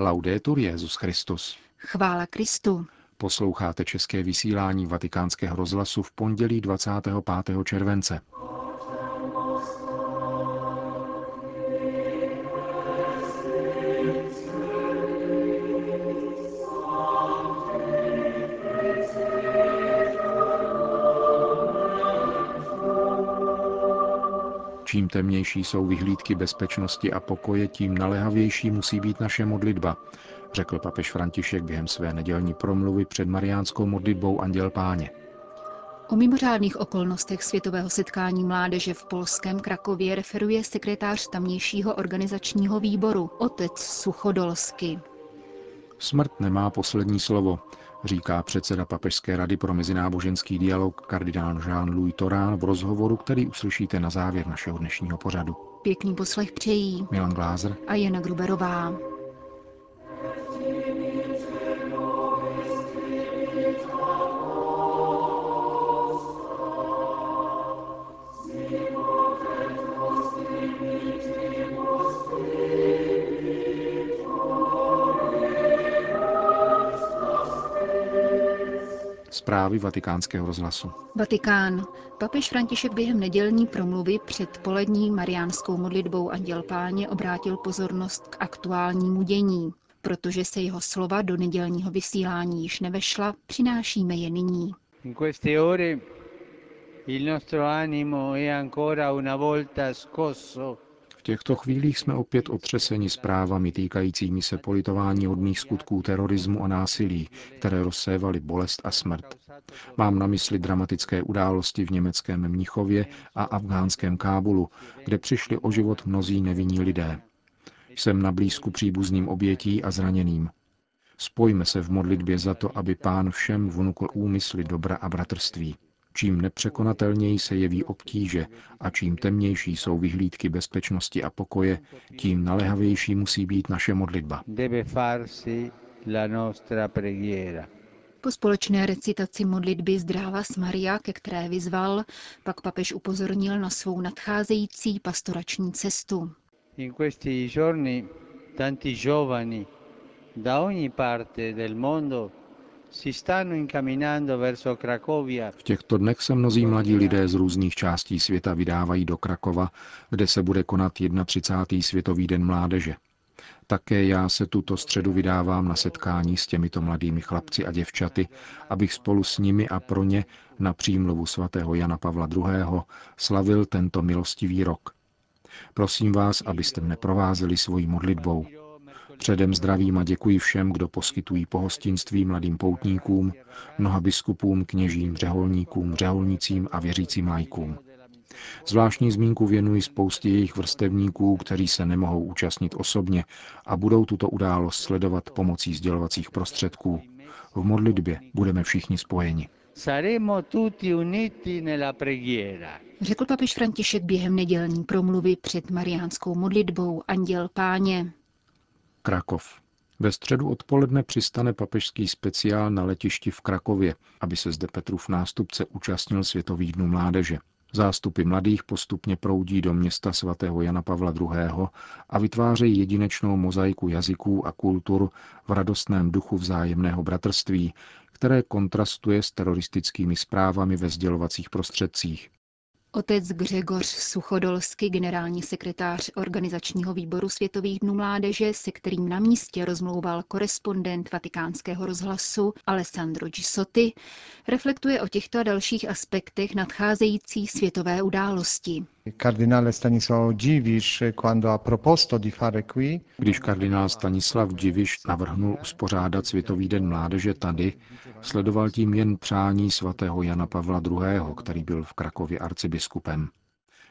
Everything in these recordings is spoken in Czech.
Laudetur Jezus Christus. Chvála Kristu. Posloucháte české vysílání Vatikánského rozhlasu v pondělí 25. července. Čím temnější jsou vyhlídky bezpečnosti a pokoje, tím naléhavější musí být naše modlitba, řekl papež František během své nedělní promluvy před mariánskou modlitbou Anděl Páně. O mimořádných okolnostech světového setkání mládeže v polském Krakově referuje sekretář tamnějšího organizačního výboru, otec Suchodolsky. Smrt nemá poslední slovo, říká předseda Papežské rady pro mezináboženský dialog kardinál Jean-Louis Torán v rozhovoru, který uslyšíte na závěr našeho dnešního pořadu. Pěkný poslech přejí Milan Glázer a Jana Gruberová. Zprávy vatikánského rozhlasu. Vatikán. Papež František během nedělní promluvy před polední mariánskou modlitbou Anděl Páně obrátil pozornost k aktuálnímu dění. Protože se jeho slova do nedělního vysílání již nevešla, přinášíme je nyní. In queste ore il nostro animo è ancora una volta scosso V těchto chvílích jsme opět otřeseni zprávami týkajícími se politování hodných skutků terorismu a násilí, které rozsévaly bolest a smrt. Mám na mysli dramatické události v německém Mnichově a afgánském Kábulu, kde přišli o život mnozí nevinní lidé. Jsem na blízku příbuzným obětí a zraněným. Spojme se v modlitbě za to, aby pán všem vnukl úmysly dobra a bratrství. Čím nepřekonatelněji se jeví obtíže a čím temnější jsou vyhlídky bezpečnosti a pokoje, tím naléhavější musí být naše modlitba. Po společné recitaci modlitby Zdravas Maria, ke které vyzval, pak papež upozornil na svou nadcházející pastorační cestu. In questi giorni tanti giovani da ogni parte del mondo V těchto dnech se mnozí mladí lidé z různých částí světa vydávají do Krakova, kde se bude konat 31. Světový den mládeže. Také já se tuto středu vydávám na setkání s těmito mladými chlapci a děvčaty, abych spolu s nimi a pro ně na přímluvu svatého Jana Pavla II. slavil tento milostivý rok. Prosím vás, abyste mne provázeli svojí modlitbou. Předem zdravím a děkuji všem, kdo poskytují pohostinství mladým poutníkům, mnoha biskupům, kněžím, řeholníkům, řeholnicím a věřícím lajkům. Zvláštní zmínku věnuji spoustě jejich vrstevníků, kteří se nemohou účastnit osobně a budou tuto událost sledovat pomocí sdělovacích prostředků. V modlitbě budeme všichni spojeni. saremo tutti uniti nella preghiera. Řekl papež František během nedělní promluvy před mariánskou modlitbou Anděl Páně. Krakov. Ve středu odpoledne přistane papežský speciál na letišti v Krakově, aby se zde Petrův nástupce účastnil Světových dnů mládeže. Zástupy mladých postupně proudí do města svatého Jana Pavla II. a vytvářejí jedinečnou mozaiku jazyků a kultur v radostném duchu vzájemného bratrství, které kontrastuje s teroristickými zprávami ve sdělovacích prostředcích. Otec Gřegoř Suchodolsky, generální sekretář organizačního výboru Světových dnů mládeže, se kterým na místě rozmlouval korespondent vatikánského rozhlasu Alessandro Gisotti, reflektuje o těchto a dalších aspektech nadcházející světové události. Když kardinál Stanislav Diviš navrhnul uspořádat Světový den mládeže tady, sledoval tím jen přání svatého Jana Pavla II., který byl v Krakově arcibiskupem.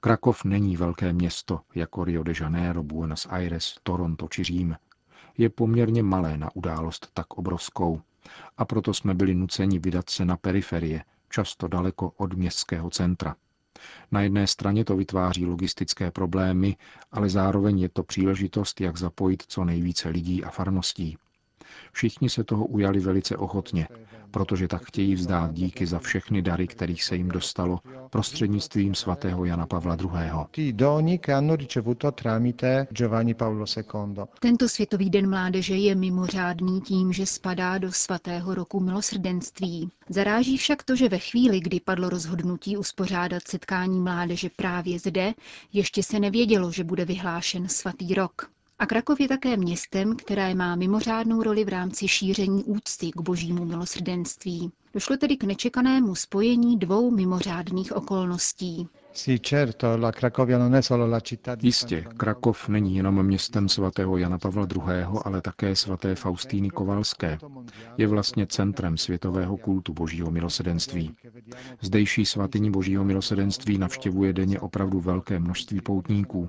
Krakov není velké město jako Rio de Janeiro, Buenos Aires, Toronto či Řím. Je poměrně malé na událost tak obrovskou a proto jsme byli nuceni vydat se na periferie, často daleko od městského centra. Na jedné straně to vytváří logistické problémy, ale zároveň je to příležitost, jak zapojit co nejvíce lidí a farností. Všichni se toho ujali velice ochotně, protože tak chtějí vzdát díky za všechny dary, kterých se jim dostalo prostřednictvím svatého Jana Pavla II. Tento světový den mládeže je mimořádný tím, že spadá do svatého roku milosrdenství. Zaráží však to, že ve chvíli, kdy padlo rozhodnutí uspořádat setkání mládeže právě zde, ještě se nevědělo, že bude vyhlášen svatý rok. A Krakov je také městem, které má mimořádnou roli v rámci šíření úcty k božímu milosrdenství. Došlo tedy k nečekanému spojení dvou mimořádných okolností. Jistě, Krakov není jenom městem svatého Jana Pavla II., ale také svaté Faustíny Kovalské. Je vlastně centrem světového kultu božího milosedenství. Zdejší svatyni božího milosedenství navštěvuje denně opravdu velké množství poutníků.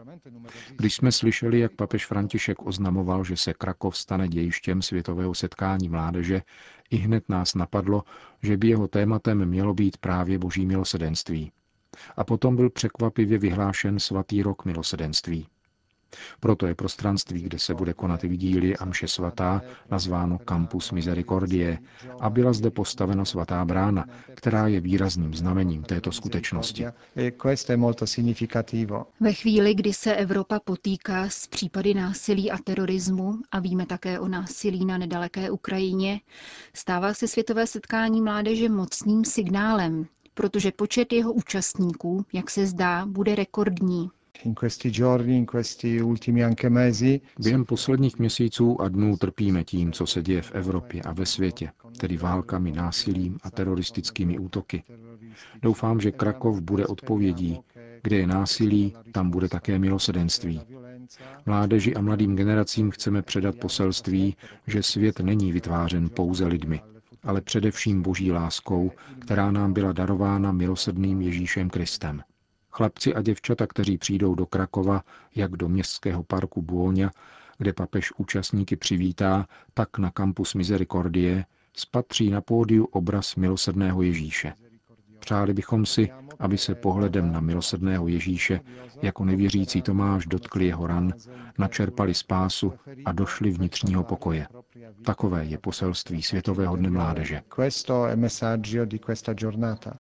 Když jsme slyšeli, jak papež František oznamoval, že se Krakov stane dějištěm světového setkání mládeže, i hned nás napadlo, že by jeho tématem mělo být právě boží milosedenství a potom byl překvapivě vyhlášen svatý rok milosedenství. Proto je prostranství, kde se bude konat vidíly a mše svatá, nazváno Campus Misericordie a byla zde postavena svatá brána, která je výrazným znamením této skutečnosti. Ve chvíli, kdy se Evropa potýká s případy násilí a terorismu, a víme také o násilí na nedaleké Ukrajině, stává se světové setkání mládeže mocným signálem, protože počet jeho účastníků, jak se zdá, bude rekordní. Během posledních měsíců a dnů trpíme tím, co se děje v Evropě a ve světě, tedy válkami, násilím a teroristickými útoky. Doufám, že Krakov bude odpovědí. Kde je násilí, tam bude také milosedenství. Mládeži a mladým generacím chceme předat poselství, že svět není vytvářen pouze lidmi, ale především boží láskou, která nám byla darována milosedným Ježíšem Kristem. Chlapci a děvčata, kteří přijdou do Krakova, jak do městského parku Buonia, kde papež účastníky přivítá, tak na kampus Misericordie, spatří na pódiu obraz milosedného Ježíše. Přáli bychom si, aby se pohledem na milosedného Ježíše jako nevěřící Tomáš dotkli jeho ran, načerpali spásu a došli vnitřního pokoje. Takové je poselství Světového dne mládeže.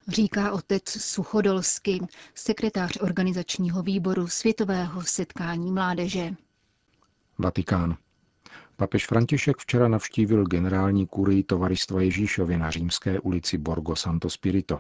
Říká otec Suchodolsky, sekretář organizačního výboru Světového setkání mládeže. Vatikán. Papež František včera navštívil generální kurii Tovaristva Ježíšově na římské ulici Borgo Santo Spirito.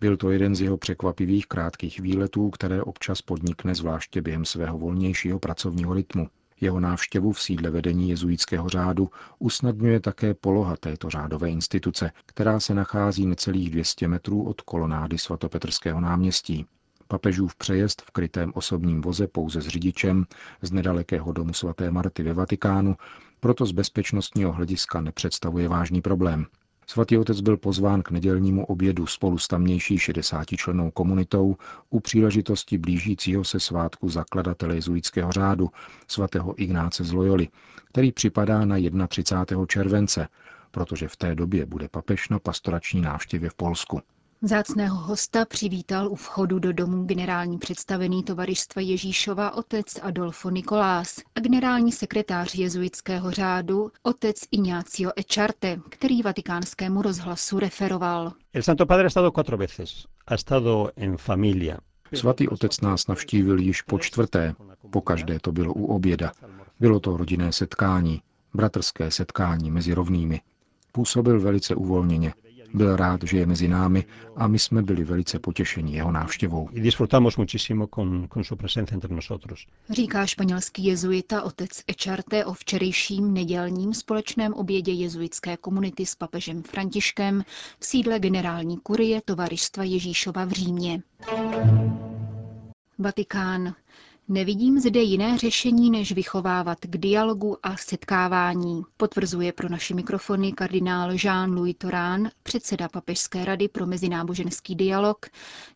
Byl to jeden z jeho překvapivých krátkých výletů, které občas podnikne zvláště během svého volnějšího pracovního rytmu. Jeho návštěvu v sídle vedení jezuitského řádu usnadňuje také poloha této řádové instituce, která se nachází necelých 200 metrů od kolonády svatopetrského náměstí. Papežův přejezd v krytém osobním voze pouze s řidičem z nedalekého domu svaté Marty ve Vatikánu proto z bezpečnostního hlediska nepředstavuje vážný problém. Svatý otec byl pozván k nedělnímu obědu spolu s tamnější 60 členou komunitou u příležitosti blížícího se svátku zakladatele jezuitského řádu, svatého Ignáce z Loyoli, který připadá na 31. července, protože v té době bude papež na pastorační návštěvě v Polsku. Zácného hosta přivítal u vchodu do domu generální představený tovaristva Ježíšova otec Adolfo Nikolás a generální sekretář jezuitského řádu otec Ignacio Echarte, který vatikánskému rozhlasu referoval. El Santo Padre ha estado cuatro veces. Ha estado en familia. Svatý otec nás navštívil již po čtvrté. Po každé to bylo u oběda. Bylo to rodinné setkání, bratrské setkání mezi rovnými. Působil velice uvolněně. Byl rád, že je mezi námi a my jsme byli velice potěšeni jeho návštěvou. Říká španělský jezuita otec Echarte o včerejším nedělním společném obědě jezuitské komunity s papežem Františkem v sídle generální kurie Tovaristva Ježíšova v Římě. Vatikán. Nevidím zde jiné řešení, než vychovávat k dialogu a setkávání, potvrzuje pro naše mikrofony kardinál Jean-Louis Torán, předseda Papežské rady pro mezináboženský dialog,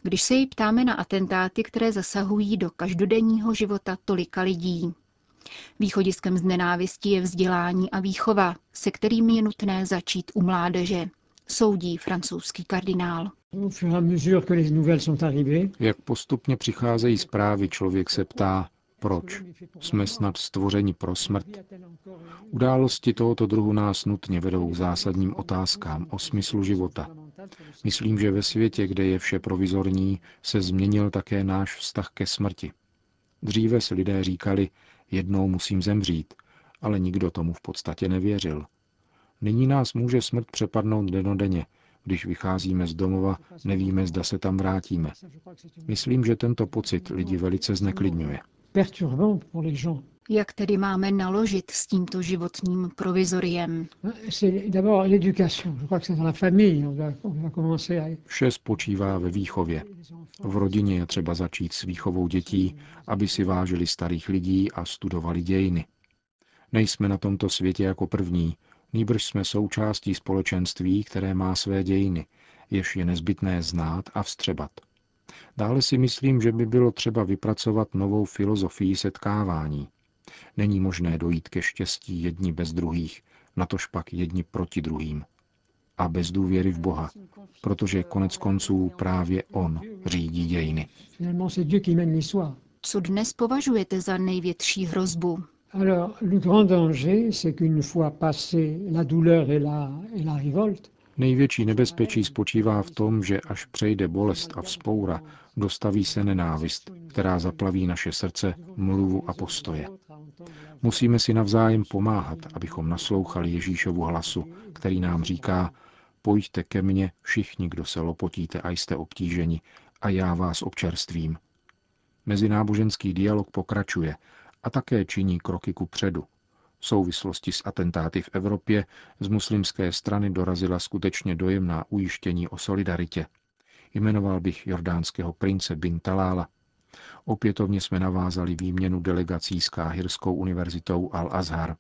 když se jej ptáme na atentáty, které zasahují do každodenního života tolika lidí. Východiskem z nenávistí je vzdělání a výchova, se kterými je nutné začít u mládeže, soudí francouzský kardinál. Jak postupně přicházejí zprávy, člověk se ptá, proč? Jsme snad stvořeni pro smrt? Události tohoto druhu nás nutně vedou k zásadním otázkám o smyslu života. Myslím, že ve světě, kde je vše provizorní, se změnil také náš vztah ke smrti. Dříve si lidé říkali, jednou musím zemřít, ale nikdo tomu v podstatě nevěřil. Nyní nás může smrt přepadnout denodenně. Když vycházíme z domova, nevíme, zda se tam vrátíme. Myslím, že tento pocit lidi velice zneklidňuje. Jak tedy máme naložit s tímto životním provizoriem? Vše spočívá ve výchově. V rodině je třeba začít s výchovou dětí, aby si vážili starých lidí a studovali dějiny. Nejsme na tomto světě jako první, nýbrž jsme součástí společenství, které má své dějiny, jež je nezbytné znát a vstřebat. Dále si myslím, že by bylo třeba vypracovat novou filozofii setkávání. Není možné dojít ke štěstí jedni bez druhých, natož pak jedni proti druhým. A bez důvěry v Boha, protože konec konců právě On řídí dějiny. Co dnes považujete za největší hrozbu? Alors, le grand danger, c'est qu'une fois passé la douleur et la, et la révolte, Největší nebezpečí spočívá v tom, že až přejde bolest a vzpoura, dostaví se nenávist, která zaplaví naše srdce, mluvu a postoje. Musíme si navzájem pomáhat, abychom naslouchali Ježíšovu hlasu, který nám říká, pojďte ke mně všichni, kdo se lopotíte a jste obtíženi, a já vás občerstvím. Mezináboženský dialog pokračuje a také činí kroky ku předu. V souvislosti s atentáty v Evropě z muslimské strany dorazila skutečně dojemná ujištění o solidaritě. Jmenoval bych jordánského prince bin Talála. Opětovně jsme navázali výměnu delegací s Káhirskou univerzitou Al-Azhar.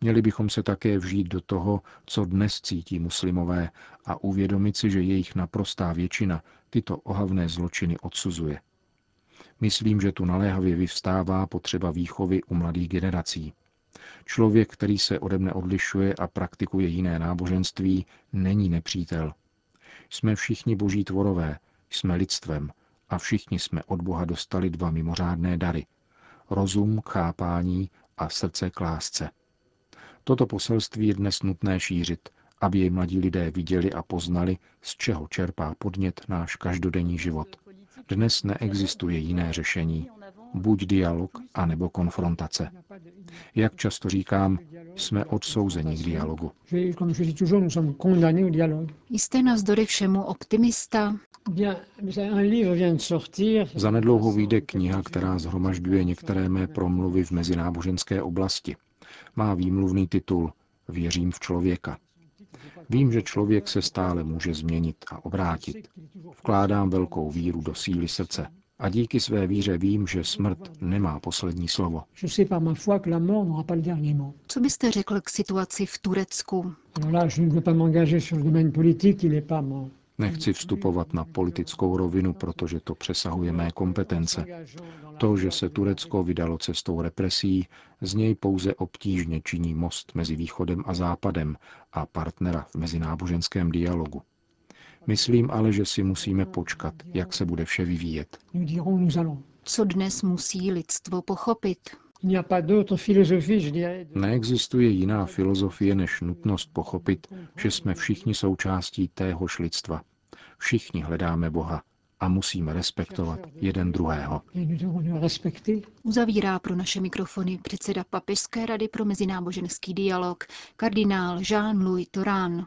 Měli bychom se také vžít do toho, co dnes cítí muslimové a uvědomit si, že jejich naprostá většina tyto ohavné zločiny odsuzuje. Myslím, že tu naléhavě vyvstává potřeba výchovy u mladých generací. Člověk, který se ode mne odlišuje a praktikuje jiné náboženství, není nepřítel. Jsme všichni boží tvorové, jsme lidstvem a všichni jsme od Boha dostali dva mimořádné dary. Rozum chápání a srdce k lásce. Toto poselství je dnes nutné šířit, aby jej mladí lidé viděli a poznali, z čeho čerpá podnět náš každodenní život. Dnes neexistuje jiné řešení. Buď dialog, anebo konfrontace. Jak často říkám, jsme odsouzeni k dialogu. Jste navzdory všemu optimista? Zanedlouho vyjde kniha, která zhromažďuje některé mé promluvy v mezináboženské oblasti. Má výmluvný titul Věřím v člověka. Vím, že člověk se stále může změnit a obrátit. Vkládám velkou víru do síly srdce. A díky své víře vím, že smrt nemá poslední slovo. Co byste řekl k situaci v Turecku? Nechci vstupovat na politickou rovinu, protože to přesahuje mé kompetence. To, že se Turecko vydalo cestou represí, z něj pouze obtížně činí most mezi východem a západem a partnera v mezináboženském dialogu. Myslím ale, že si musíme počkat, jak se bude vše vyvíjet. Co dnes musí lidstvo pochopit? Neexistuje jiná filozofie než nutnost pochopit, že jsme všichni součástí téhož lidstva. Všichni hledáme Boha a musíme respektovat jeden druhého. Uzavírá pro naše mikrofony předseda Papežské rady pro mezináboženský dialog, kardinál Jean-Louis Torán.